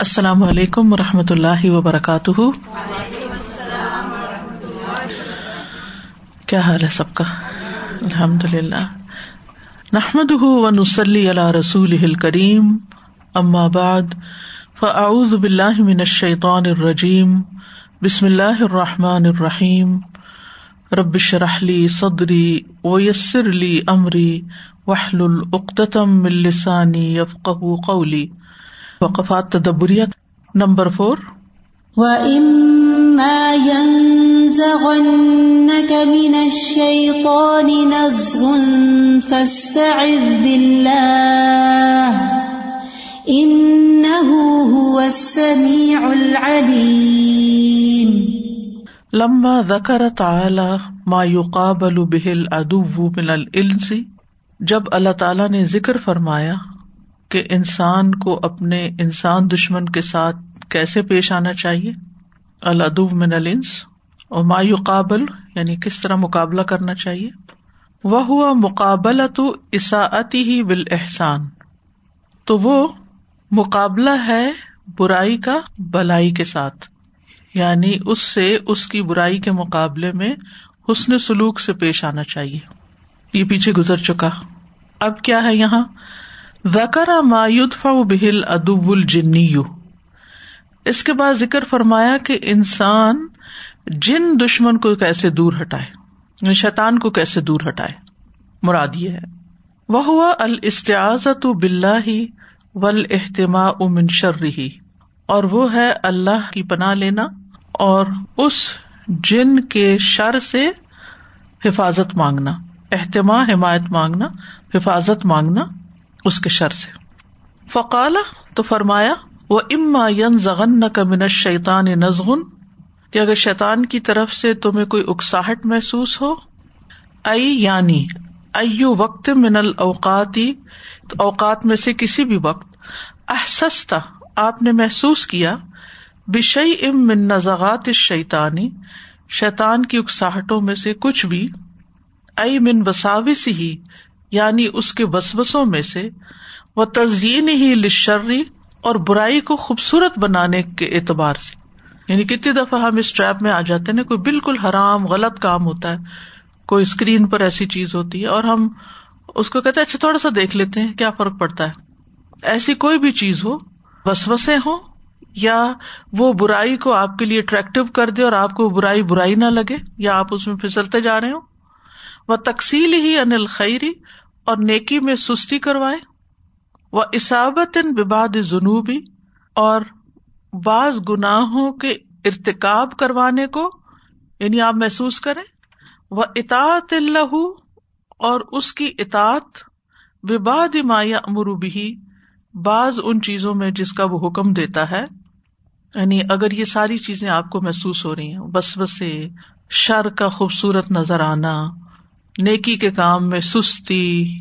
السلام علیکم و رحمۃ اللہ وبرکاتہ۔ کیا حال ہے سب کا؟ الحمد للہ نحمد و نسلی اللہ رسول کریم اما بعد، فاعوذ باللہ من الشیطان الرجیم۔ بسم اللہ الرحمٰن الرحیم۔ ربش رحلی صدری ویسر علی عمری وحل العقتم السانی یفق قولی۔ وقفات تدبریہ نمبر فور من الشيطان نزغ فاستعذ بالله إنه هو السميع العليم۔ لما ذکر تعالی ما يقابل به العدو من الانس جب اللہ تعالی نے ذکر فرمایا کہ انسان کو اپنے انسان دشمن کے ساتھ کیسے پیش آنا چاہیے؟ الدب من النس اور مایو قابل یعنی کس طرح مقابلہ کرنا چاہیے؟ وہ ہوا مقابلہ تو اساعتی ہی بال احسان تو وہ مقابلہ ہے برائی کا بلائی کے ساتھ یعنی اس سے اس کی برائی کے مقابلے میں حسن سلوک سے پیش آنا چاہیے۔ یہ پیچھے گزر چکا۔ اب کیا ہے یہاں؟ وکرا مایوف بہل ادب الجنی. اس کے بعد ذکر فرمایا کہ انسان جن دشمن کو کیسے دور ہٹائے یعنی شیطان کو کیسے دور ہٹائے، مراد یہ ہے۔ وہ ہوا الاستعاذت بلّہ ول اہتما امن شرری اور وہ ہے اللہ کی پناہ لینا اور اس جن کے شر سے حفاظت مانگنا اہتما حمایت مانگنا، حفاظت مانگنا۔ اس کے شر سے۔ فقال تو فرمایا وہ اما ین زغن کا من شیطان نزغن کہ اگر شیطان کی طرف سے تمہیں کوئی اکساہٹ محسوس ہو ائی یعنی ایو وقت من الاوقاتی اوقات میں سے کسی بھی وقت احسستا آپ نے محسوس کیا بشئی ام من نزغات شیطانی شیطان کی اکساہٹوں میں سے کچھ بھی ائی من وساوس ہی یعنی اس کے بسبسوں میں سے، وہ تزئین ہی لشری اور برائی کو خوبصورت بنانے کے اعتبار سے۔ یعنی کتنی دفعہ ہم اس ٹریپ میں آ جاتے نا، کوئی بالکل حرام، غلط کام ہوتا ہے۔ کوئی اسکرین پر ایسی چیز ہوتی ہے اور ہم اس کو کہتے اچھا تھوڑا سا دیکھ لیتے ہیں کیا فرق پڑتا ہے۔ ایسی کوئی بھی چیز ہو، وسوسے ہو یا وہ برائی کو آپ کے لیے اٹریکٹو کر دے اور آپ کو برائی برائی نہ لگے یا آپ اس میں پھسلتے جا رہے ہو وہ تقسیل ہی انل خیری اور نیکی میں سستی کروائے۔ وہ اسابت ان بباد جنوبی اور بعض گناہوں کے ارتکاب کروانے کو یعنی آپ محسوس کریں۔ وہ اطاط اللہ اور اس کی اطاط وباد مایا امروبی بعض ان چیزوں میں جس کا وہ حکم دیتا ہے۔ یعنی اگر یہ ساری چیزیں آپ کو محسوس ہو رہی ہیں، بس بسے شر کا خوبصورت نظر آنا۔ نیکی کے کام میں سستی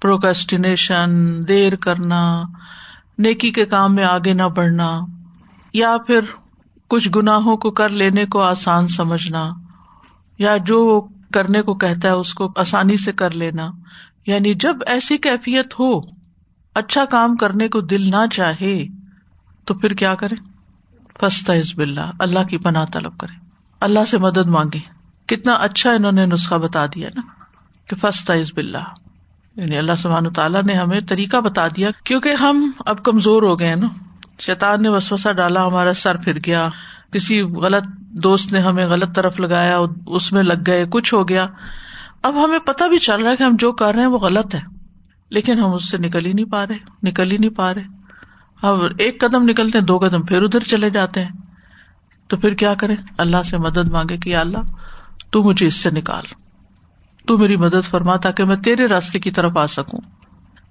پروکسٹینیشن دیر کرنا، نیکی کے کام میں آگے نہ بڑھنا، یا پھر کچھ گناہوں کو کر لینے کو آسان سمجھنا، یا جو کرنے کو کہتا ہے اس کو آسانی سے کر لینا۔ یعنی جب ایسی کیفیت ہو اچھا کام کرنے کو دل نہ چاہے، تو پھر کیا کرے فستا عزب اللہ اللہ کی پناہ طلب کرے اللہ سے مدد مانگے کتنا اچھا انہوں نے نسخہ بتا دیا نا، کہ فستا عزب اللہ یعنی اللہ سبحان تعالیٰ نے ہمیں طریقہ بتا دیا، کیونکہ ہم اب کمزور ہو گئے نا۔ شیطان نے وسوسا ڈالا، ہمارا سر پھر گیا۔ کسی غلط دوست نے ہمیں غلط طرف لگایا، اس میں لگ گئے، کچھ ہو گیا۔ اب ہمیں پتا بھی چل رہا ہے کہ ہم جو کر رہے ہیں وہ غلط ہے۔ لیکن ہم اس سے نکل ہی نہیں پا رہے، نکل ہی نہیں پا رہے۔ ہم ایک قدم نکلتے ہیں، دو قدم پھر ادھر چلے جاتے ہیں۔ تو پھر کیا کریں؟ اللہ سے مدد مانگے کہ اللہ تو مجھے اس سے نکال۔ تو میری مدد فرما تاکہ میں تیرے راستے کی طرف آ سکوں۔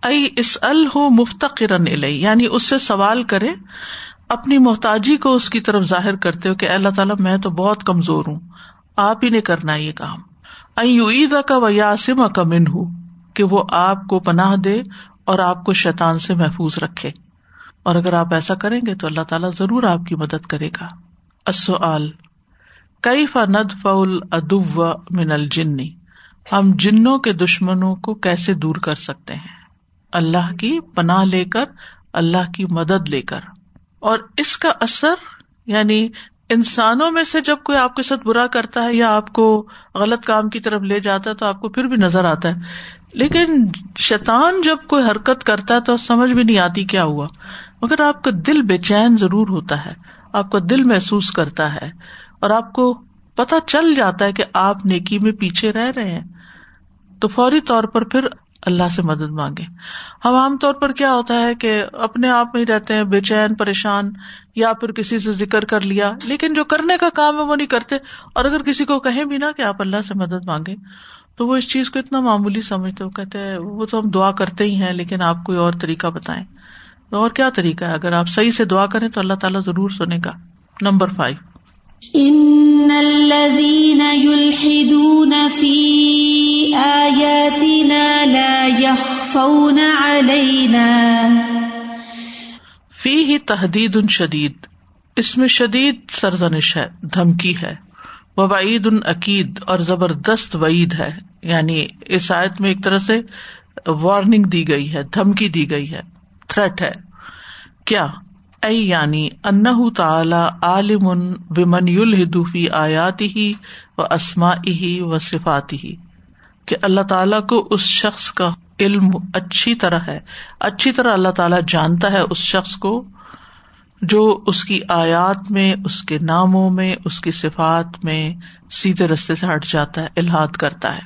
ائی اس ال ہو مفتقرن یعنی اس سے سوال کرے، اپنی محتاجی کو اس کی طرف ظاہر کرتے ہو کہ اللہ تعالیٰ، میں تو بہت کمزور ہوں، آپ ہی نے کرنا یہ کام۔ عید کا و یاسم کا من ہوں کہ وہ آپ کو پناہ دے اور آپ کو شیطان سے محفوظ رکھے۔ اور اگر آپ ایسا کریں گے تو اللہ تعالیٰ ضرور آپ کی مدد کرے گا۔ کئی فند فل ادو من الجنی ہم جنوں کے دشمنوں کو کیسے دور کر سکتے ہیں؟ اللہ کی پناہ لے کر، اللہ کی مدد لے کر۔ اور اس کا اثر یعنی انسانوں میں سے جب کوئی آپ کے ساتھ برا کرتا ہے یا آپ کو غلط کام کی طرف لے جاتا ہے تو آپ کو پھر بھی نظر آتا ہے۔ لیکن شیطان جب کوئی حرکت کرتا ہے تو سمجھ بھی نہیں آتی کیا ہوا۔ مگر آپ کا دل بے چین ضرور ہوتا ہے، آپ کا دل محسوس کرتا ہے۔ اور آپ کو پتا چل جاتا ہے کہ آپ نیکی میں پیچھے رہ رہے ہیں۔ تو فوری طور پر پھر اللہ سے مدد مانگے ہم عام طور پر کیا ہوتا ہے کہ اپنے آپ میں ہی رہتے ہیں، بے چین، پریشان، یا پھر کسی سے ذکر کر لیا۔ لیکن جو کرنے کا کام ہے وہ نہیں کرتے۔ اور اگر کسی کو کہیں بھی نا کہ آپ اللہ سے مدد مانگے تو وہ اس چیز کو اتنا معمولی سمجھتے وہ کہتے ہیں، وہ تو ہم دعا کرتے ہی ہیں، لیکن آپ کوئی اور طریقہ بتائیں۔ اور کیا طریقہ ہے؟ اگر آپ صحیح سے دعا کریں تو اللہ تعالیٰ ضرور سنے گا۔ Number five. ان الذين يلحدون في اياتنا لا يخفون علينا فی تحدید شدید اس میں شدید سرزنش ہے، دھمکی ہے وہ وعید ان عقید اور زبردست وعید ہے یعنی اس آیت میں ایک طرح سے وارننگ دی گئی ہے، دھمکی دی گئی ہے تھریٹ ہے۔ کیا؟ اے یعنی انہ تعالی عالم بمن یلحدفی آیاتی ہی و اسما ہی و صفاتی ہی کہ اللہ تعالیٰ کو اس شخص کا علم اچھی طرح ہے، اچھی طرح اللہ تعالیٰ جانتا ہے اس شخص کو، جو اس کی آیات میں، اس کے ناموں میں، اس کی صفات میں سیدھے رستے سے ہٹ جاتا ہے الحاد کرتا ہے۔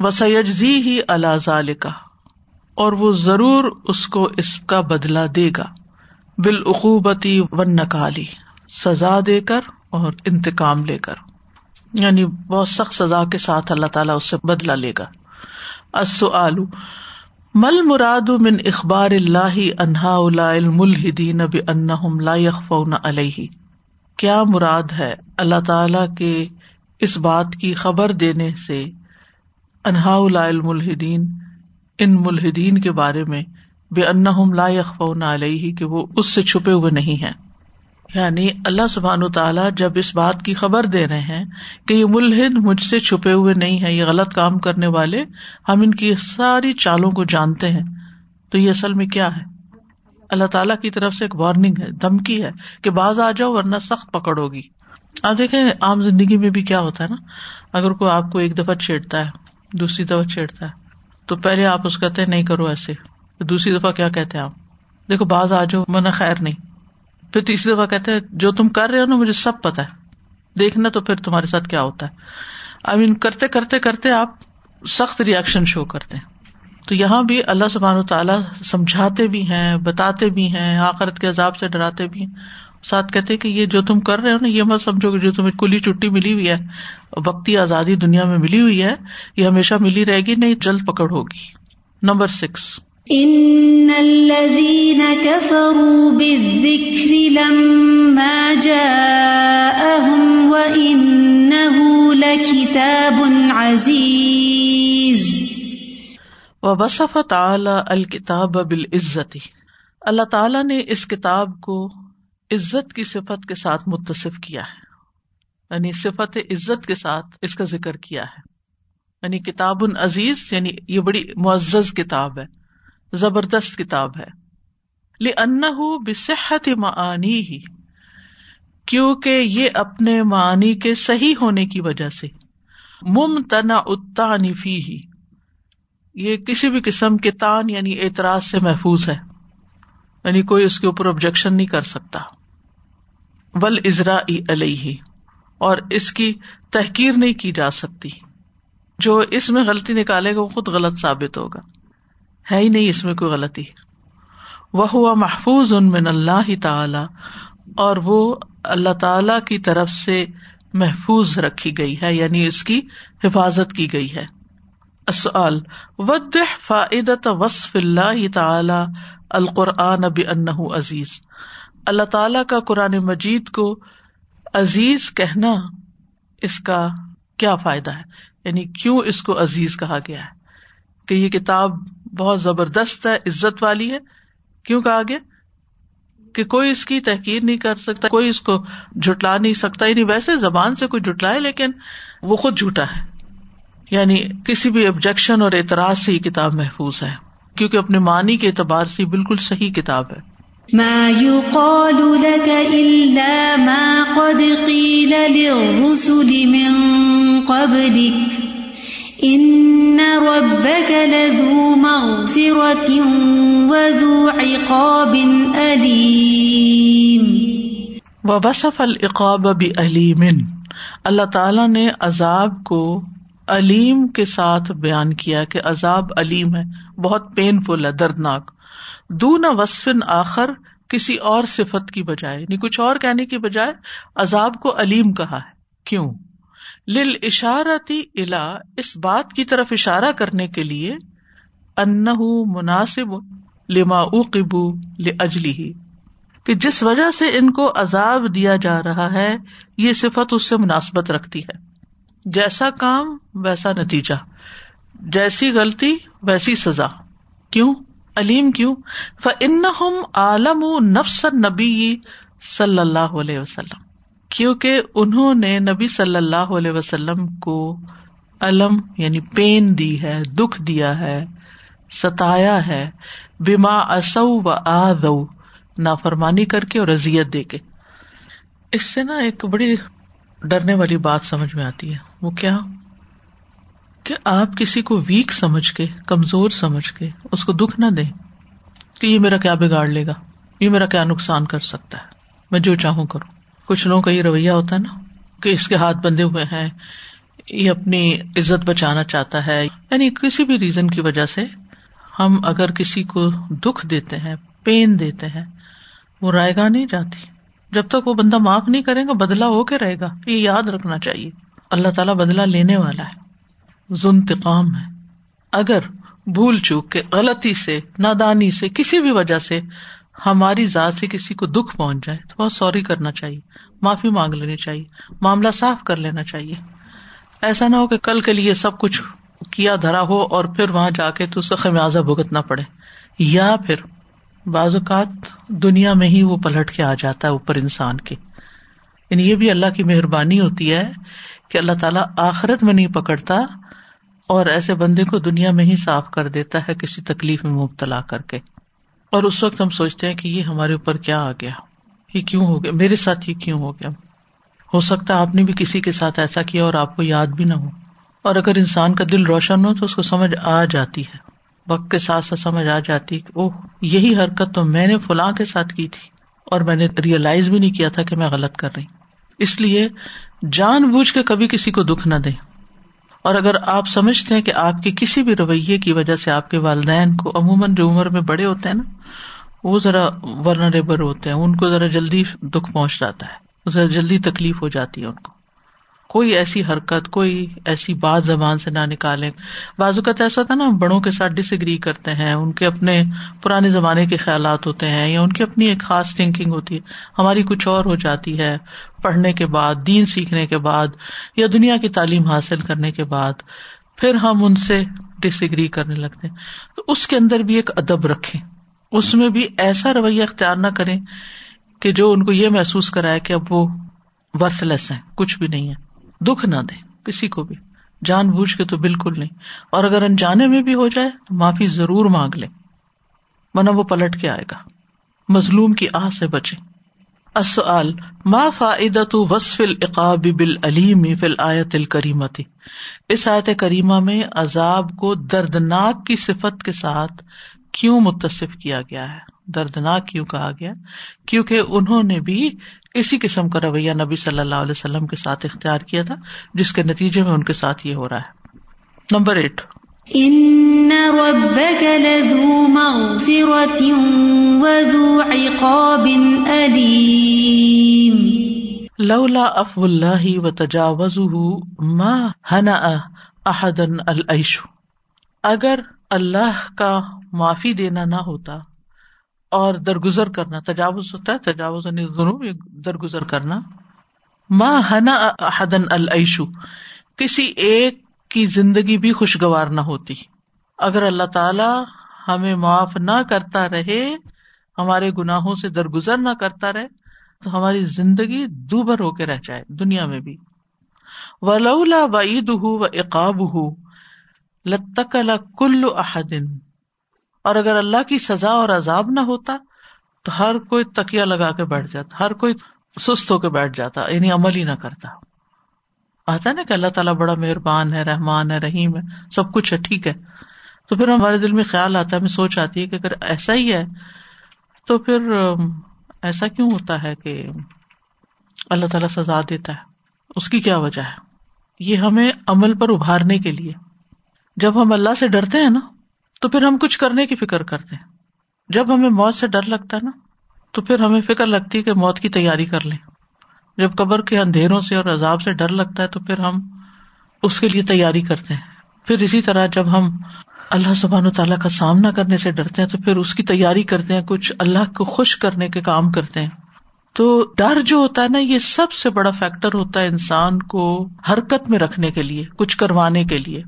وہ سیجزی ہی اللہ ظال کا اور وہ ضرور اس کو اس کا بدلا دے گا۔ بالعقوبتی و نکالی سزا دے کر اور انتقام لے کر۔ یعنی بہت سخت سزا کے ساتھ اللہ تعالیٰ اس سے بدلا لے گا۔ السؤال مل مراد من اخبار اللہ انہا الملحدین بانہم لا يخفون علیہ؟ کیا مراد ہے اللہ تعالی کے اس بات کی خبر دینے سے انہا الملحدین، ان ملحدین کے بارے میں بے ان لا يخفون علیہ کہ وہ اس سے چھپے ہوئے نہیں ہیں۔ یعنی اللہ سبحان تعالیٰ جب اس بات کی خبر دے رہے ہیں کہ یہ ملحد مجھ سے چھپے ہوئے نہیں ہے یہ غلط کام کرنے والے، ہم ان کی ساری چالوں کو جانتے ہیں، تو یہ اصل میں کیا ہے؟ اللہ تعالیٰ کی طرف سے ایک وارننگ ہے، دھمکی ہے کہ باز آ جاؤ ورنہ سخت پکڑ ہوگی آپ دیکھیں، عام زندگی میں بھی کیا ہوتا ہے نا؟ اگر کوئی آپ کو ایک دفعہ چھیڑتا ہے، دوسری دفعہ چھیڑتا ہے، تو پہلے آپ اس کہتے نہیں کرو ایسے۔ دوسری دفعہ کیا کہتے ہیں آپ؟ دیکھو باز آ جاؤ من خیر نہیں۔ پھر تیسری دفعہ کہتے ہیں، جو تم کر رہے ہو نا، مجھے سب پتا ہے۔ دیکھنا تو پھر تمہارے ساتھ کیا ہوتا ہے۔ آئی مین کرتے کرتے کرتے آپ سخت ریئیکشن شو کرتے ہیں۔ تو یہاں بھی اللہ سبحان و تعالیٰ سمجھاتے بھی ہیں، بتاتے بھی ہیں، آخرت کے عذاب سے ڈراتے بھی ہیں۔ ساتھ کہتے کہ یہ جو تم کر رہے ہو نا، یہ مت سمجھو کہ جو تمہیں کلی چٹی ملی ہوئی ہے، وقتی آزادی دنیا میں ملی ہوئی ہے، یہ ہمیشہ ملی رہے گی، نہیں، جلد پکڑ ہوگی۔ نمبر سکس ان الذين كفروا بالذكر لما جاءهم وانه لكتاب عزيز وبصف تعالى الكتاب بالعزت اللہ تعالیٰ نے اس کتاب کو عزت کی صفت کے ساتھ متصف کیا ہے۔ یعنی صفت عزت کے ساتھ اس کا ذکر کیا ہے۔ یعنی کتاب عزیز یعنی یہ بڑی معزز کتاب ہے۔ زبردست کتاب ہے۔ لن بصحت معانی ہی کیونکہ یہ اپنے معنی کے صحیح ہونے کی وجہ سے۔ ممتنا اتانفی ہی یہ کسی بھی قسم کے تان یعنی اعتراض سے محفوظ ہے۔ یعنی کوئی اس کے اوپر آبجیکشن نہیں کر سکتا۔ ول ازرا علیہ اور اس کی تحقیر نہیں کی جا سکتی۔ جو اس میں غلطی نکالے گا وہ خود غلط ثابت ہوگا۔ ہے ہی نہیں، اس میں کوئی غلطی۔ وہ ہوا محفوظ ان من اللہ تعالی اور وہ اللہ تعالی کی طرف سے محفوظ رکھی گئی ہے یعنی اس کی حفاظت کی گئی ہے۔ ود فائدت وصف اللہ تعالی القرآن اب عزیز اللہ تعالی کا قرآن مجید کو عزیز کہنا اس کا کیا فائدہ ہے؟ یعنی کیوں اس کو عزیز کہا گیا ہے؟ کہ یہ کتاب بہت زبردست ہے، عزت والی ہے۔ کیوں کہا گیا؟ کہ کوئی اس کی تحقیر نہیں کر سکتا، کوئی اس کو جھٹلا نہیں سکتا۔ یعنی ویسے زبان سے کوئی جھٹلائے، لیکن وہ خود جھوٹا ہے۔ یعنی کسی بھی آبجیکشن اور اعتراض سے یہ کتاب محفوظ ہے۔ کیونکہ اپنے معنی کے اعتبار سے بالکل صحیح کتاب ہے۔ ما يقال لك إلا ما قد قيل للرسل من قبلك. إن ربك لذو مغفرة وذو عقاب أليم وبصف العقاب بعلیم اللہ تعالیٰ نے عذاب کو علیم کے ساتھ بیان کیا کہ عذاب علیم ہے، بہت پین فل ہے، دردناک۔ دون وصفن آخر کسی اور صفت کی بجائے یعنی کچھ اور کہنے کی بجائے، عذاب کو علیم کہا ہے۔ کیوں؟ لل اشارتی الا اس بات کی طرف اشارہ کرنے کے لیے ان مناسب لما قبو لجلی ہی کہ جس وجہ سے ان کو عذاب دیا جا رہا ہے، یہ صفت اس سے مناسبت رکھتی ہے۔ جیسا کام، ویسا نتیجہ۔ جیسی غلطی، ویسی سزا۔ کیوں؟ علیم کیوں؟ فن عالم نفس نبی صلی اللہ علیہ وسلم۔ کیونکہ انہوں نے نبی صلی اللہ علیہ وسلم کو علم یعنی پین دی ہے، دکھ دیا ہے، ستایا ہے بیما اصو و آدو نافرمانی کر کے اور ازیت دے کے۔ اس سے نا ایک بڑی ڈرنے والی بات سمجھ میں آتی ہے۔ وہ کیا؟ کہ آپ کسی کو ویک سمجھ کے، کمزور سمجھ کے اس کو دکھ نہ دے کہ یہ میرا کیا بگاڑ لے گا، یہ میرا کیا نقصان کر سکتا ہے۔ میں جو چاہوں کروں۔ کچھ لوگوں کا یہ رویہ ہوتا ہے نا کہ اس کے ہاتھ بندے ہوئے ہیں، یہ اپنی عزت بچانا چاہتا ہے۔ یعنی کسی بھی ریزن کی وجہ سے ہم اگر کسی کو دکھ دیتے ہیں، پین دیتے ہیں، وہ رائے گاہ نہیں جاتی۔ جب تک وہ بندہ معاف نہیں کرے گا بدلا ہو کے رہے گا۔ یہ یاد رکھنا چاہیے۔ اللہ تعالیٰ بدلا لینے والا ہے۔ ذنتقام ہے۔ اگر بھول چوک کے غلطی سے، نادانی سے، کسی بھی وجہ سے ہماری ذات سے کسی کو دکھ پہنچ جائے تو بہت سوری کرنا چاہیے، معافی مانگ لینی چاہیے، معاملہ صاف کر لینا چاہیے۔ ایسا نہ ہو کہ کل کے لیے سب کچھ کیا دھرا ہو اور پھر وہاں جا کے تو اسے خمیازہ بھگتنا پڑے۔ یا پھر بعض اوقات دنیا میں ہی وہ پلٹ کے آ جاتا ہے اوپر انسان کے۔ یعنی یہ بھی اللہ کی مہربانی ہوتی ہے کہ اللہ تعالیٰ آخرت میں نہیں پکڑتا اور ایسے بندے کو دنیا میں ہی صاف کر دیتا ہے کسی تکلیف میں مبتلا کر کے۔ اور اس وقت ہم سوچتے ہیں کہ یہ ہمارے اوپر کیا آ گیا؟ یہ کیوں ہو گیا؟ میرے ساتھ یہ کیوں ہو گیا؟ ہو سکتا ہے آپ نے بھی کسی کے ساتھ ایسا کیا اور آپ کو یاد بھی نہ ہو۔ اور اگر انسان کا دل روشن ہو تو اس کو سمجھ آ جاتی ہے۔ وقت کے ساتھ ساتھ سمجھ آ جاتی اوہ، یہی حرکت تو میں نے فلاں کے ساتھ کی تھی اور میں نے ریئلائز بھی نہیں کیا تھا کہ میں غلط کر رہی اس لیے جان بوجھ کے کبھی کسی کو دکھ نہ دے اور اگر آپ سمجھتے ہیں کہ آپ کے کسی بھی رویے کی وجہ سے آپ کے والدین کو عموماً جو عمر میں بڑے ہوتے ہیں نا، وہ ذرا ورنریبل ہوتے ہیں، ان کو ذرا جلدی دکھ پہنچ جاتا ہے، ذرا جلدی تکلیف ہو جاتی ہے ان کو۔ کوئی ایسی حرکت، کوئی ایسی بات زبان سے نہ نکالے بعض اوقات ایسا تھا نا بڑوں کے ساتھ ڈس اگری کرتے ہیں، ان کے اپنے پرانے زمانے کے خیالات ہوتے ہیں، یا ان کی اپنی ایک خاص تھنکنگ ہوتی ہے۔ ہماری کچھ اور ہو جاتی ہے، پڑھنے کے بعد، دین سیکھنے کے بعد، یا دنیا کی تعلیم حاصل کرنے کے بعد۔ پھر ہم ان سے ڈس اگری کرنے لگتے ہیں۔ تو اس کے اندر بھی ایک ادب رکھے اس میں بھی ایسا رویہ اختیار نہ کریں کہ جو ان کو یہ محسوس کرائے کہ اب وہ ورتھ لیس ہے کچھ بھی نہیں ہے دکھ نہ دے کسی کو بھی۔ جان بوجھ کے تو بالکل نہیں۔ اور اگر انجانے میں بھی ہو جائے تو معافی ضرور مانگ لے ورنہ وہ پلٹ کے آئے گا۔ مظلوم کی آہ سے بچے اصل ما فائدت وصف العقاب بال علیم فل آیت الکریمتی اس آیت کریمہ میں عذاب کو دردناک کی صفت کے ساتھ کیوں متصف کیا گیا ہے؟ دردناک کیوں کہا گیا؟ کیونکہ انہوں نے بھی اسی قسم کا رویہ نبی صلی اللہ علیہ وسلم کے ساتھ اختیار کیا تھا جس کے نتیجے میں ان کے ساتھ یہ ہو رہا ہے۔ Number eight. لولا اف اللہ و تجاوز احدن العیش۔ اگر اللہ کا معافی دینا نہ ہوتا اور درگزر کرنا، تجاوز ہوتا ہے، تجاوز یعنی درگزر کرنا۔ ماں ہنا حدن العیشو کسی ایک کی زندگی بھی خوشگوار نہ ہوتی۔ اگر اللہ تعالی ہمیں معاف نہ کرتا رہے، ہمارے گناہوں سے درگزر نہ کرتا رہے، تو ہماری زندگی دوبر ہو کے رہ جائے، دنیا میں بھی۔ ولولا وعید ہُو و اقاب ہُو لتک کل احدن۔ اور اگر اللہ کی سزا اور عذاب نہ ہوتا تو ہر کوئی تکیا لگا کے بیٹھ جاتا، ہر کوئی سست ہو کے بیٹھ جاتا یعنی عمل ہی نہ کرتا۔ آتا نا کہ اللہ تعالیٰ بڑا مہربان ہے، رحمان ہے، رحیم ہے، سب کچھ ہے، ٹھیک ہے۔ تو پھر ہمارے دل میں خیال آتا ہے، ہمیں سوچ آتی ہے کہ اگر ایسا ہی ہے تو پھر ایسا کیوں ہوتا ہے کہ اللہ تعالیٰ سزا دیتا ہے؟ اس کی کیا وجہ ہے؟ یہ ہمیں عمل پر ابھارنے کے لیے۔ جب ہم اللہ سے ڈرتے ہیں نا تو پھر ہم کچھ کرنے کی فکر کرتے ہیں۔ جب ہمیں موت سے ڈر لگتا ہے نا، تو پھر ہمیں فکر لگتی ہے کہ موت کی تیاری کر لیں۔ جب قبر کے اندھیروں سے اور عذاب سے ڈر لگتا ہے، تو پھر ہم اس کے لیے تیاری کرتے ہیں۔ پھر اسی طرح جب ہم اللہ سبحان و تعالیٰ کا سامنا کرنے سے ڈرتے ہیں، تو پھر اس کی تیاری کرتے ہیں۔ کچھ اللہ کو خوش کرنے کے کام کرتے ہیں۔ تو ڈر جو ہوتا ہے نا، یہ سب سے بڑا فیکٹر ہوتا ہے انسان کو حرکت میں رکھنے کے لیے، کچھ کروانے کے لیے۔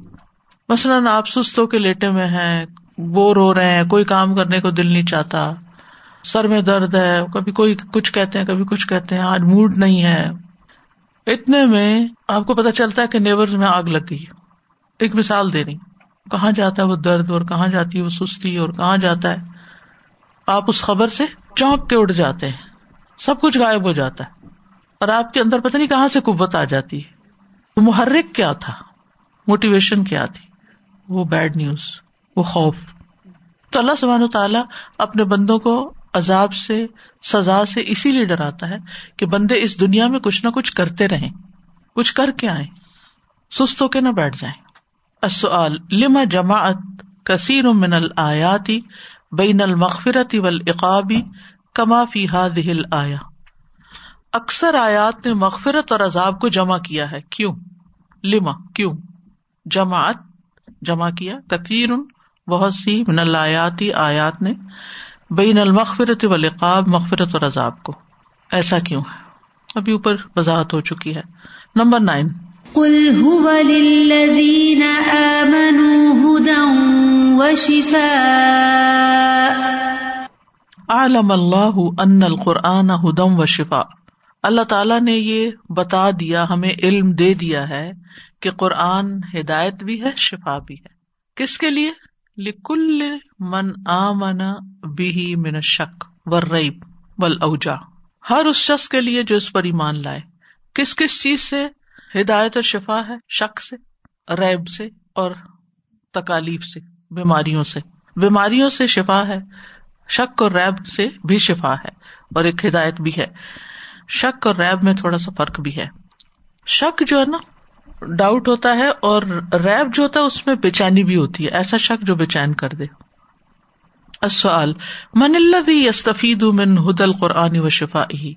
مثلاً آپ سستوں کے لیٹے میں ہیں، بور ہو رہے ہیں، کوئی کام کرنے کو دل نہیں چاہتا، سر میں درد ہے، کبھی کوئی کچھ کہتے ہیں، کبھی کچھ کہتے ہیں، آج موڈ نہیں ہے۔ اتنے میں آپ کو پتا چلتا ہے کہ نیبر میں آگ لگ گئی ایک مثال دے رہی کہاں جاتا ہے وہ درد اور کہاں جاتی ہے وہ سستی اور کہاں جاتا ہے؟ آپ اس خبر سے چونک کے اڑ جاتے ہیں۔ سب کچھ غائب ہو جاتا ہے۔ اور آپ کے اندر پتہ نہیں کہاں سے قوت آ جاتی ہے۔ محرک کیا تھا؟ موٹیویشن کیا تھی؟ وہ بیڈ نیوز وہ خوف. تو اللہ سبحانہ تعالیٰ اپنے بندوں کو عذاب سے، سزا سے اسی لیے ڈراتا ہے کہ بندے اس دنیا میں کچھ نہ کچھ کرتے رہیں. کچھ کر کے آئے سست ہو کے نہ بیٹھ جائیں. السؤال، لما جماعت کثیر من الیاتی بین المغفرتی والعقابی کما فی هذه الایا اکثر آیات نے مغفرت اور عذاب کو جمع کیا ہے. کیوں؟ لما؟ کیوں؟ جماعت جمع کیا۔ کثیر بہت سی من الایاتی آیات نے بین المغفرت والعقاب مغفرت اور عذاب کو۔ ایسا کیوں ہے؟ ابھی اوپر وضاحت ہو چکی ہے۔ Number nine. قل هو للذین آمنوا هدى وشفاء۔ عالم اللہ ان القرآن ہدم و شفا اللہ تعالیٰ نے یہ بتا دیا ہمیں علم دے دیا ہے کہ قرآن ہدایت بھی ہے، شفا بھی ہے۔ کس کے لیے؟ لکل من آمن بھی من شک و ریب بل اوجا ہر اس شخص کے لیے جو اس پر ایمان لائے۔ کس کس چیز سے؟ ہدایت اور شفا ہے، شک سے، ریب سے اور تکالیف سے، بیماریوں سے۔ بیماریوں سے شفا ہے، شک اور ریب سے بھی شفا ہے اور ایک ہدایت بھی ہے۔ شک اور ریب میں تھوڑا سا فرق بھی ہے۔ شک جو ہے نا ڈاؤٹ ہوتا ہے اور ریب جو ہوتا ہے اس میں بے چینی بھی ہوتی ہے۔ ایسا شک جو بے چین کر دے۔ اصل من اللہ یستفید من ہد القرآن و شفا ہی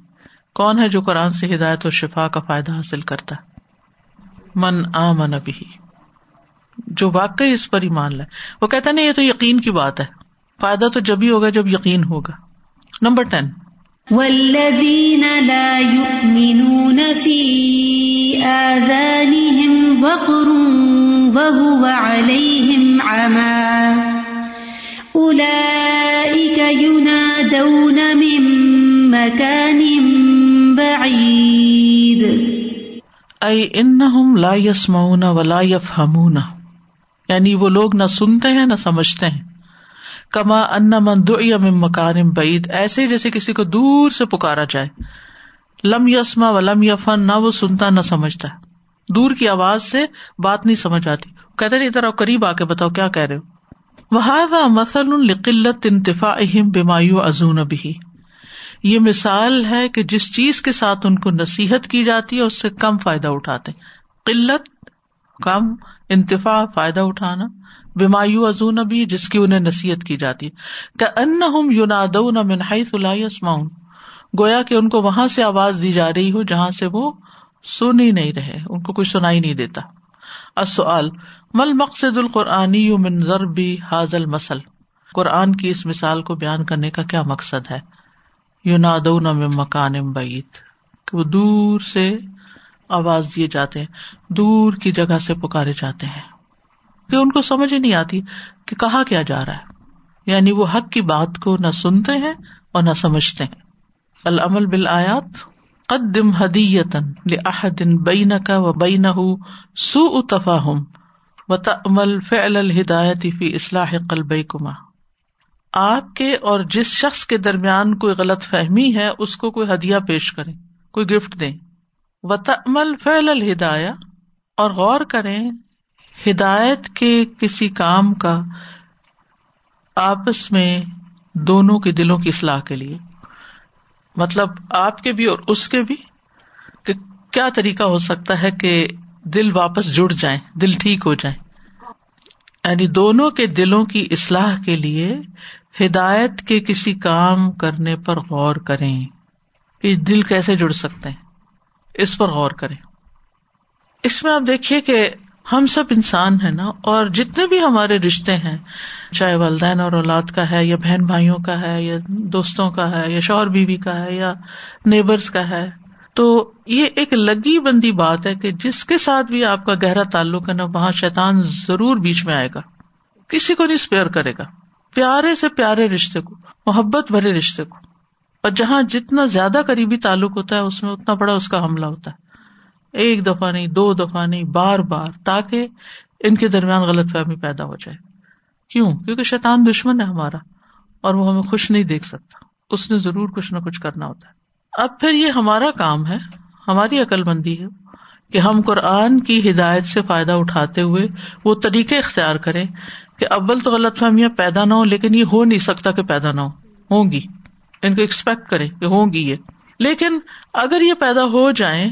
کون ہے جو قرآن سے ہدایت اور شفا کا فائدہ حاصل کرتا ہے؟ من آ من ابھی جو واقعی اس پر ایمان لائے۔ وہ کہتا نہیں، یہ تو یقین کی بات ہے۔ فائدہ تو جب ہی ہوگا جب یقین ہوگا۔ Number ten. والذین لا يؤمنون في آذانهم وقر وهو عليهم عمى. أولئك ينادون من مكان بعيد. اے انہم لا يسمعون ولا يفهمون. یعنی وہ لوگ نہ سنتے ہیں نہ سمجھتے ہیں. کما ان من دعی من مکان بعید، ایسے جیسے کسی کو دور سے پکارا جائے. لم یسما و لم یفن، نہ وہ سنتا، نہ سمجھتا۔ دور کی آواز سے بات نہیں سمجھ آتی۔ کہتے نہیں، ادھر قریب آ کے بتاؤ، کیا کہہ رہے ہو؟ وہ مسل القلت انتفا اہم بیمایو ازون بھی یہ مثال ہے کہ جس چیز کے ساتھ ان کو نصیحت کی جاتی ہے، اس سے کم فائدہ اٹھاتے قلت، کم انتفا فائدہ اٹھانا۔ بیمایو ازون بھی جس کی انہیں نصیحت کی جاتی ہے۔ کہ ان ہم یوناد منہائی اسماؤن گویا کہ ان کو وہاں سے آواز دی جا رہی ہو جہاں سے وہ سن ہی نہیں رہے، ان کو کچھ سنائی نہیں دیتا۔ اصل مل مقصد القرآنی من ضربی حاضل مسل قرآن کی اس مثال کو بیان کرنے کا کیا مقصد ہے؟ یوناد مکان بعید کہ وہ دور سے آواز دیے جاتے ہیں، دور کی جگہ سے پکارے جاتے ہیں۔ کہ ان کو سمجھ ہی نہیں آتی کہ کہا کیا جا رہا ہے۔ یعنی وہ حق کی بات کو نہ سنتے ہیں اور نہ سمجھتے ہیں۔ العمل بل آیات قدم ہدیتن لحدن بین کا و بین سو اتفاہم و تمل فعل الہدایت فی اصلاح قلب کما آپ کے اور جس شخص کے درمیان کوئی غلط فہمی ہے، اس کو کوئی ہدیہ پیش کرے کوئی گفٹ دیں۔ و تمل فعل الہدایا اور غور کریں، ہدایت کے کسی کام کا آپس میں دونوں کے دلوں کی اصلاح کے لیے۔ مطلب آپ کے بھی اور اس کے بھی کہ کیا طریقہ ہو سکتا ہے کہ دل واپس جڑ جائیں، دل ٹھیک ہو جائیں؟ یعنی دونوں کے دلوں کی اصلاح کے لیے ہدایت کے کسی کام کرنے پر غور کریں کہ دل کیسے جڑ سکتے ہیں، اس پر غور کریں۔ اس میں آپ دیکھیے کہ ہم سب انسان ہیں نا، اور جتنے بھی ہمارے رشتے ہیں، چاہے والدین اور اولاد کا ہے، یا بہن بھائیوں کا ہے، یا دوستوں کا ہے، یا شوہر بیوی کا ہے، یا نیبرس کا ہے، تو یہ ایک لگی بندی بات ہے کہ جس کے ساتھ بھی آپ کا گہرا تعلق ہے نا، وہاں شیتان ضرور بیچ میں آئے گا۔ کسی کو نہیں اسپیئر کرے گا۔ پیارے سے پیارے رشتے کو، محبت بھرے رشتے کو۔ اور جہاں جتنا زیادہ قریبی تعلق ہوتا ہے، اس میں اتنا بڑا اس کا حملہ ہوتا ہے۔ ایک دفعہ نہیں، دو دفعہ نہیں، بار بار، تاکہ ان کے درمیان غلط فہمی پیدا ہو جائے۔ کیوں؟ کیونکہ شیطان دشمن ہے ہمارا، اور وہ ہمیں خوش نہیں دیکھ سکتا۔ اس نے ضرور کچھ نہ کچھ کرنا ہوتا ہے۔ اب پھر یہ ہمارا کام ہے، ہماری عقل بندی ہے، کہ ہم قرآن کی ہدایت سے فائدہ اٹھاتے ہوئے وہ طریقے اختیار کریں کہ ابل تو غلط فہمیاں پیدا نہ ہو لیکن یہ ہو نہیں سکتا کہ پیدا نہ ہو ہوں گی۔ ان کو ایکسپیکٹ کریں کہ ہوں گی یہ۔ لیکن اگر یہ پیدا ہو جائیں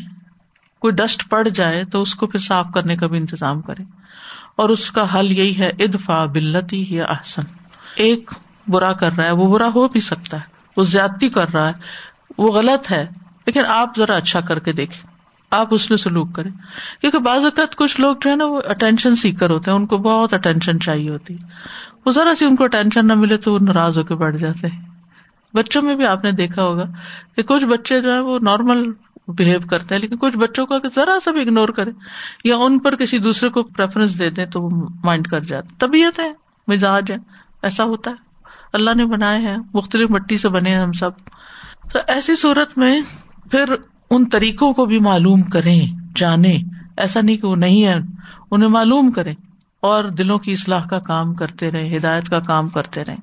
کوئی ڈسٹ پڑ جائے تو اس کو پھر صاف کرنے کا بھی انتظام کرے۔ اور اس کا حل یہی ہے ادفا بلتی یا احسن۔ ایک برا کر رہا ہے، وہ برا ہو بھی سکتا ہے، وہ زیادتی کر رہا ہے، وہ غلط ہے، لیکن آپ ذرا اچھا کر کے دیکھیں۔ آپ اس میں سلوک کریں۔ کیونکہ بعض اوقات کچھ لوگ جو ہے نا، وہ اٹینشن سیکر ہوتے ہیں، ان کو بہت اٹینشن چاہیے ہوتی۔ ہے وہ ذرا سی ان کو اٹینشن نہ ملے تو وہ ناراض ہو کے بیٹھ جاتے ہیں۔ بچوں میں بھی آپ نے دیکھا ہوگا کہ کچھ بچے جو ہے وہ نارمل بہیو کرتے ہیں، لیکن کچھ بچوں کو ذرا سا بھی اگنور کرے یا ان پر کسی دوسرے کو پریفرنس دے دیں تو وہ مائنڈ کر جاتے طبیعت ہے، مزاج ہے، ایسا ہوتا ہے۔ اللہ نے بنائے ہیں، مختلف مٹی سے بنے ہیں ہم سب۔ تو ایسی صورت میں پھر ان طریقوں کو بھی معلوم کریں جانے ایسا نہیں کہ وہ نہیں ہے انہیں معلوم کریں۔ اور دلوں کی اصلاح کا کام کرتے رہے ہدایت کا کام کرتے رہے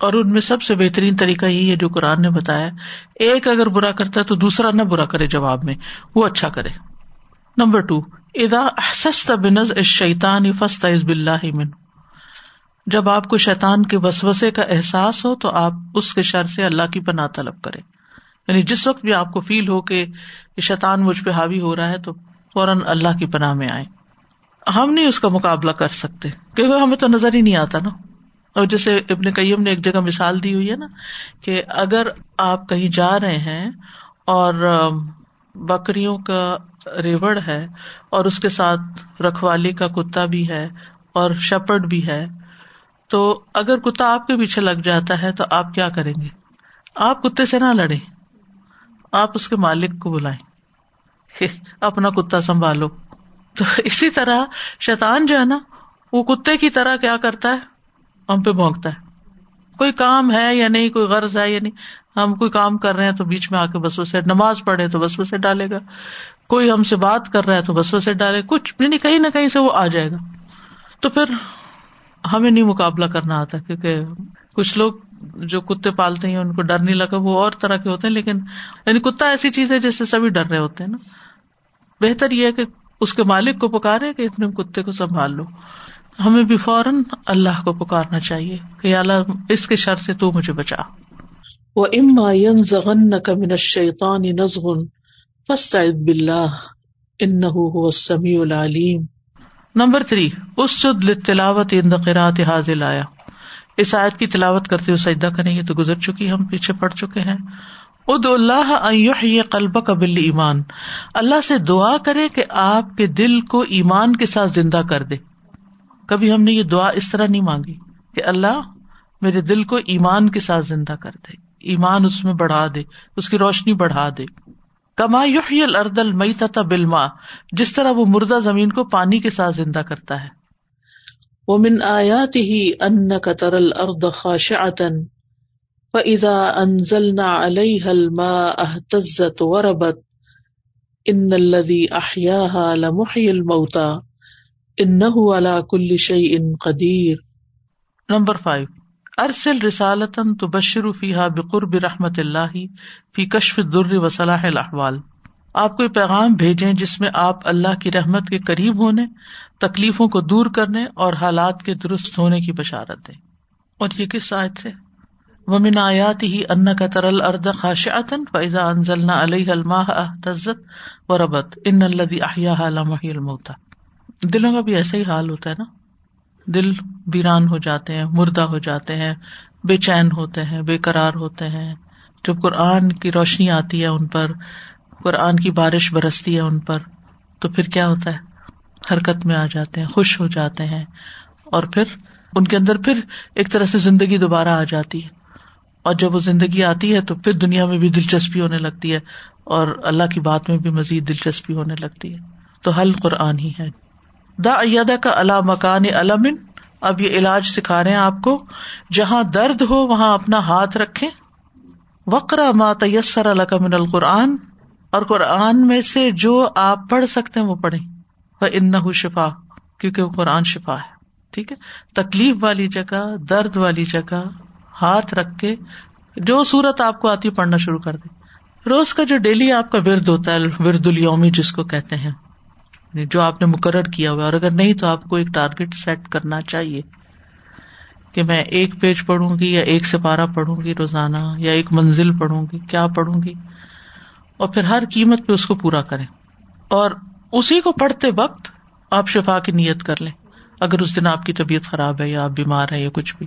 اور ان میں سب سے بہترین طریقہ یہی ہے جو قرآن نے بتایا ایک اگر برا کرتا ہے تو دوسرا نہ برا کرے جواب میں، وہ اچھا کرے۔ نمبر ٹو ادا احسست بنز شیطان فسط از بلّہ من جب آپ کو شیطان کے وسوسے کا احساس ہو تو آپ اس کے شر سے اللہ کی پناہ طلب کرے یعنی جس وقت بھی آپ کو فیل ہو کہ شیطان مجھ پہ حاوی ہو رہا ہے تو فوراً اللہ کی پناہ میں آئے ہم نہیں اس کا مقابلہ کر سکتے، کیونکہ ہمیں تو نظر ہی نہیں آتا نا۔ اور جیسے ابن کئیم نے ایک جگہ مثال دی ہوئی ہے نا کہ اگر آپ کہیں جا رہے ہیں اور بکریوں کا ریوڑ ہے اور اس کے ساتھ رکھوالی کا کتا بھی ہے اور شپڑ بھی ہے، تو اگر کتا آپ کے پیچھے لگ جاتا ہے تو آپ کیا کریں گے؟ آپ کتے سے نہ لڑے آپ اس کے مالک کو بلائیں۔ اپنا کتا سنبھالو۔ تو اسی طرح شیتان جو ہے نا، وہ کتے کی طرح کیا کرتا ہے؟ ہم پہ بھونکتا ہے۔ کوئی کام ہے یا نہیں، کوئی غرض ہے یا نہیں، ہم کوئی کام کر رہے ہیں تو بیچ میں آ کے بس سے نماز پڑھے تو بس سے ڈالے گا۔ کوئی ہم سے بات کر رہا ہے تو بس سے ڈالے۔ کچھ یعنی کہیں نہ کہیں سے وہ آ جائے گا۔ تو پھر ہمیں نہیں مقابلہ کرنا آتا کیونکہ کچھ لوگ جو کتے پالتے ہیں، ان کو ڈر نہیں لگا۔ وہ اور طرح کے ہوتے ہیں، لیکن یعنی کتا ایسی چیز ہے جس سے سبھی ڈر رہے ہوتے ہیں نا۔ بہتر یہ ہے کہ اس کے مالک کو پکارے کہ اتنے کتے کو سنبھال لو۔ ہمیں بھی فوراً اللہ کو پکارنا چاہیے کہ اللہ اس کے شر سے تو مجھے بچا۔ وہ اما زغن کمن شیطان نزغن فسٹ بلّہ ان سمی العلیم نمبر تھری اس تلاوت اندقرات حاضل آیا اس آیت کی تلاوت کرتے ہوئے سجدہ کریں گے تو گزر چکی ہم پیچھے پڑ چکے ہیں۔ اد اللہ قلب قبل ایمان اللہ سے دعا کرے کہ آپ کے دل کو ایمان کے ساتھ زندہ کر دے۔ کبھی ہم نے یہ دعا اس طرح نہیں مانگی کہ اللہ میرے دل کو ایمان کے ساتھ زندہ کر دے، ایمان اس میں بڑھا دے، اس کی روشنی بڑھا دے۔ کما اردل مئی تتا بلما جس طرح وہ مردہ زمین کو پانی کے ساتھ زندہ کرتا ہے۔ وہ من آیات ہی ان قطر ارد خاش عطن فضا انزل نہ علیہ احتزت وربت ان الذي احياها لمحيي الموتى۔ کل شعی ان قدیر۔ Number five. ارسل رسالتن تو بشر فیحا بقرب رحمت اللہ فی کشف در و صلاح الاحوال۔ آپ کوئی پیغام بھیجیں جس میں آپ اللہ کی رحمت کے قریب ہونے، تکلیفوں کو دور کرنے اور حالات کے درست ہونے کی بشارت دیں۔ اور یہ کس آیت سے؟ ومن آیات ہی ان کا ترل ارد خاش فیضا انزل علیہ الماح تزت و ربت ان الدی احیا المتا دلوں کا بھی ایسا ہی حال ہوتا ہے نا۔ دل ویران ہو جاتے ہیں، مردہ ہو جاتے ہیں، بے چین ہوتے ہیں، بے قرار ہوتے ہیں۔ جب قرآن کی روشنی آتی ہے ان پر، قرآن کی بارش برستی ہے ان پر، تو پھر کیا ہوتا ہے؟ حرکت میں آ جاتے ہیں، خوش ہو جاتے ہیں۔ اور پھر ان کے اندر پھر ایک طرح سے زندگی دوبارہ آ جاتی ہے۔ اور جب وہ زندگی آتی ہے تو پھر دنیا میں بھی دلچسپی ہونے لگتی ہے اور اللہ کی بات میں بھی مزید دلچسپی ہونے لگتی ہے۔ تو حل قرآن ہی ہے۔ دا ادا کا اللہ مکان علم. اب یہ علاج سکھا رہے ہیں آپ کو. جہاں درد ہو وہاں اپنا ہاتھ رکھے وقرا ما تیسر اللہ من القرآن. اور قرآن میں سے جو آپ پڑھ سکتے ہیں وہ پڑھیں. وہ ان شفا کیونکہ وہ قرآن شفا ہے. ٹھیک ہے؟ تکلیف والی جگہ، درد والی جگہ، ہاتھ رکھ کے جو سورت آپ کو آتی ہے، پڑھنا شروع کر دے روز کا جو ڈیلی آپ کا ورد ہوتا ہے، ورد الومی جس کو کہتے ہیں یعنی جو آپ نے مقرر کیا ہوا اور اگر نہیں تو آپ کو ایک ٹارگیٹ سیٹ کرنا چاہیے کہ میں ایک پیج پڑھوں گی یا ایک سپارہ پڑھوں گی روزانہ یا ایک منزل پڑھوں گی، کیا پڑھوں گی؟ اور پھر ہر قیمت پہ اس کو پورا کریں۔ اور اسی کو پڑھتے وقت آپ شفا کی نیت کر لیں۔ اگر اس دن آپ کی طبیعت خراب ہے یا آپ بیمار ہے یا کچھ بھی،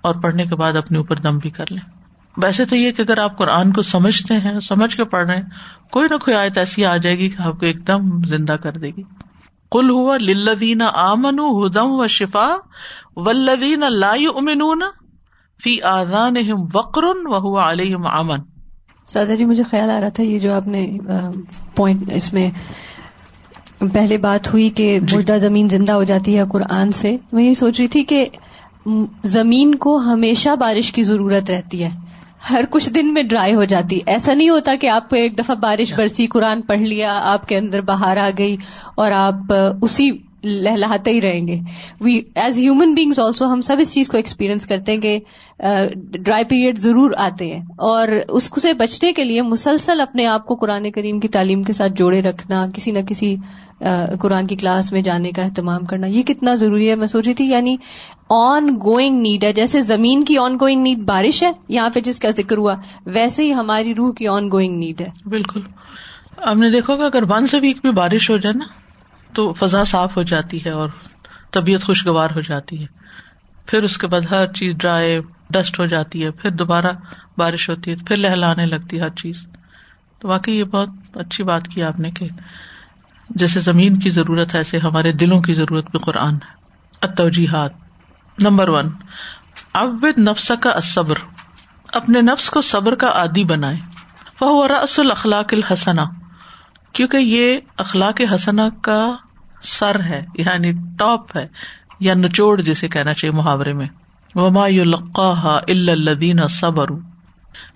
اور پڑھنے کے بعد اپنے اوپر دم بھی کر لیں۔ ویسے تو یہ کہ اگر آپ قرآن کو سمجھتے ہیں سمجھ کے پڑھ رہے ہیں کوئی نہ کوئی آیت ایسی آ جائے گی کہ آپ کو ایک دم زندہ کر دے گی۔ کل ہوا لدین آمن ہدم و شفا ولدین لا امنون فی آزان وقر و ہوا علیہ امن سادہ جی مجھے خیال آ رہا تھا یہ جو آپ نے پوائنٹ اس میں پہلے بات ہوئی کہ جی۔ مردہ زمین زندہ ہو جاتی ہے قرآن سے میں یہ سوچ رہی تھی کہ زمین کو ہمیشہ بارش کی ضرورت رہتی ہے۔ ہر کچھ دن میں ڈرائی ہو جاتی۔ ایسا نہیں ہوتا کہ آپ کو ایک دفعہ بارش برسی قرآن پڑھ لیا آپ کے اندر باہر آ گئی اور آپ اسی لہلاتے ہی رہیں گے۔ We as human beings also ہم سب اس چیز کو ایکسپیرئنس کرتے ہیں کہ ڈرائی پیریڈ ضرور آتے ہیں۔ اور اس سے بچنے کے لیے مسلسل اپنے آپ کو قرآن کریم کی تعلیم کے ساتھ جوڑے رکھنا، کسی نہ کسی قرآن کی کلاس میں جانے کا اہتمام کرنا، یہ کتنا ضروری ہے؟ میں سوچ رہی تھی یعنی آن گوئنگ نیڈ ہے، جیسے زمین کی آن گوئنگ نیڈ بارش ہے، یہاں پہ جس کا ذکر ہوا، ویسے ہی ہماری روح کی آن گوئنگ نیڈ ہے۔ بالکل۔ آپ نے دیکھا کہ اگر ون سے ویک بھی بارش ہو جائے نا تو فضا صاف ہو جاتی ہے اور طبیعت خوشگوار ہو جاتی ہے۔ پھر اس کے بعد ہر چیز ڈرائی، ڈسٹ ہو جاتی ہے، پھر دوبارہ بارش ہوتی ہے، پھر لہلانے لگتی ہے ہر چیز۔ تو واقعی یہ بہت اچھی بات کی آپ نے کہ جیسے زمین کی ضرورت ہے، ایسے ہمارے دلوں کی ضرورت بھی قرآن ہے۔ اتوجیحات نمبر ون اب نفس کا صبر اپنے نفس کو صبر کا عادی بنائے وہ رس الخلاق الحسنا کیونکہ یہ اخلاق حسنا کا سر ہے یعنی ٹاپ ہے، یا نچوڑ جسے کہنا چاہیے محاورے میں۔ وما لقا الدین صبر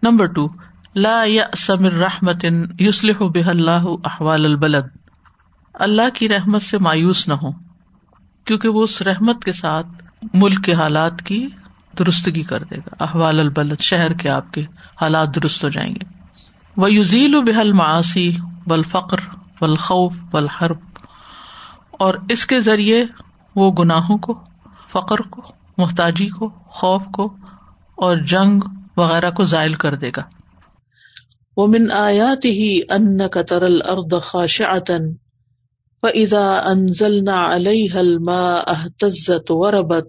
نمبر ٹو لا یا سمر رحمت یوسلح بح اللہ احوال البلد۔ اللہ کی رحمت سے مایوس نہ ہو کیونکہ وہ اس رحمت کے ساتھ ملک کے حالات کی درستگی کر دے گا۔ احوال البلد، شہر کے آپ کے حالات درست ہو جائیں گے۔ وہ یوزیل بحل معاشی بالفقر بالخوف بالحرب اور اس کے ذریعے وہ گناہوں کو، فقر کو، محتاجی کو، خوف کو اور جنگ وغیرہ کو ضائل کر دے گا۔ وہ من آیات ہی ان کا ترل ارد خاشعتن فاذا انزلنا عليها الماء اهتزت وربت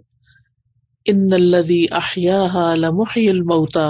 ان الذي احياها لمحيي الموتى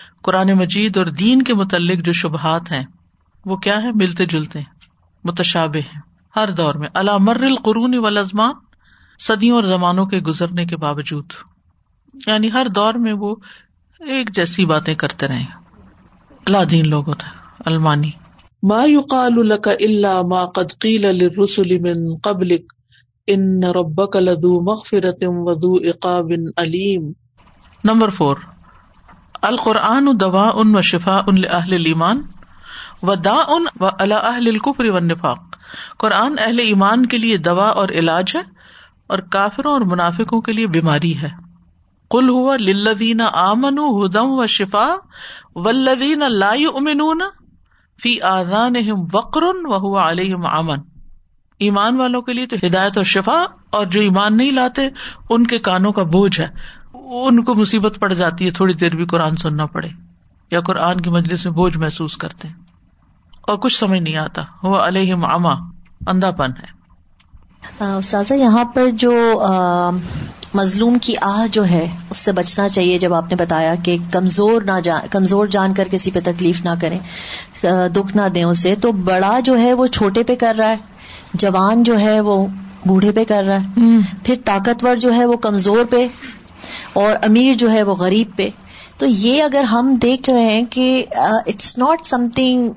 قرآن مجید اور دین کے متعلق جو شبہات ہیں وہ کیا ہے ملتے جلتے ہیں متشاب ہیں۔ ہر دور میں علامر القرون و لزمان صدیوں اور زمانوں کے گزرنے کے باوجود۔ یعنی ہر دور میں وہ ایک جیسی باتیں کرتے رہے اللہ دین لوگ ہوتا ہے المانی۔ ما يقال لك الا ما قد قيل للرسل من قبلك ان ربك لذو مغفرة وذو عقاب علیم۔ نمبر فور القرآن دواء و شفاء لاهل الايمان وداء و على اهل الكفر والنفاق قرآن اہل ایمان کے لیے دوا اور علاج ہے اور کافروں اور منافقوں کے لیے بیماری ہے. کل ہوا للذین آمنوا ہدم و شفا والذین لا یؤمنون فی آذانہم وقر وهو علیہم امن ایمان والوں کے لیے تو ہدایت اور شفا اور جو ایمان نہیں لاتے ان کے کانوں کا بوجھ ہے. ان کو مصیبت پڑ جاتی ہے تھوڑی دیر بھی قرآن سننا پڑے یا قرآن کی مجلس میں بوجھ محسوس کرتے ہیں۔ اور کچھ سمجھ نہیں آتا۔ وہ علیہم اما اندھا پن ہے۔ سازا یہاں پر جو مظلوم کی آہ جو ہے اس سے بچنا چاہیے جب آپ نے بتایا کہ کمزور نہ جان کمزور جان کر کسی پہ تکلیف نہ کریں۔ دکھ نہ دیں اسے۔ تو بڑا جو ہے وہ چھوٹے پہ کر رہا ہے۔ جوان جو ہے وہ بوڑھے پہ کر رہا ہے۔ پھر طاقتور جو ہے وہ کمزور پہ۔ اور امیر جو ہے وہ غریب پہ۔ تو یہ اگر ہم دیکھ رہے ہیں کہ it's not something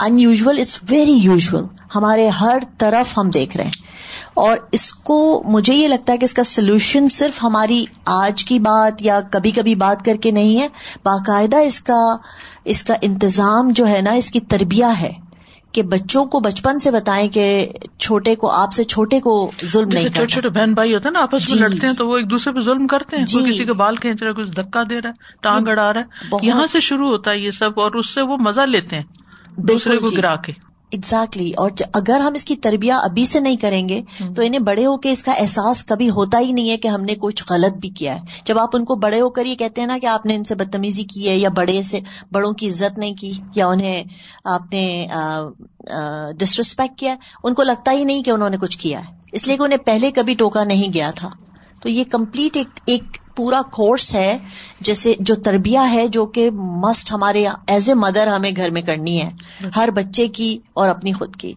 unusual it's very usual ہمارے ہر طرف ہم دیکھ رہے ہیں۔ اور اس کو مجھے یہ لگتا ہے کہ اس کا سولوشن صرف ہماری آج کی بات یا کبھی کبھی بات کر کے نہیں ہے۔ باقاعدہ اس کا اس کا انتظام جو ہے نا، اس کی تربیہ ہے۔ کہ بچوں کو بچپن سے بتائیں کہ چھوٹے کو آپ سے چھوٹے کو ظلم نہیں چھوٹے چھوٹے بہن بھائی ہوتے ہیں نا آپس میں جی۔ لڑتے ہیں تو وہ ایک دوسرے پہ ظلم کرتے ہیں۔ جی۔ کسی کے بال کھینچ رہا ہے کچھ دھکا دے رہا ہے ٹانگ اڑا رہا ہے۔ یہاں سے شروع ہوتا ہے یہ سب اور اس سے وہ مزہ لیتے ہیں دوسرے کو جی۔ گرا کے۔ ایگزیکٹلی اور اگر ہم اس کی تربیت ابھی سے نہیں کریں گے تو انہیں بڑے ہو کے اس کا احساس کبھی ہوتا ہی نہیں ہے کہ ہم نے کچھ غلط بھی کیا ہے. جب آپ ان کو بڑے ہو کر یہ کہتے ہیں نا کہ آپ نے ان سے بدتمیزی کی ہے یا بڑے سے بڑوں کی عزت نہیں کی یا انہیں آپ نے ڈسرسپیکٹ کیا ان کو لگتا ہی نہیں کہ انہوں نے کچھ کیا ہے. اس لیے کہ انہیں پہلے کبھی ٹوکا نہیں گیا تھا. تو یہ کمپلیٹ ایک ایک پورا کورس ہے جیسے جو تربیہ ہے جو کہ مسٹ ہمارے ایز اے مدر ہمیں گھر میں کرنی ہے ہر بچے کی اور اپنی خود کی۔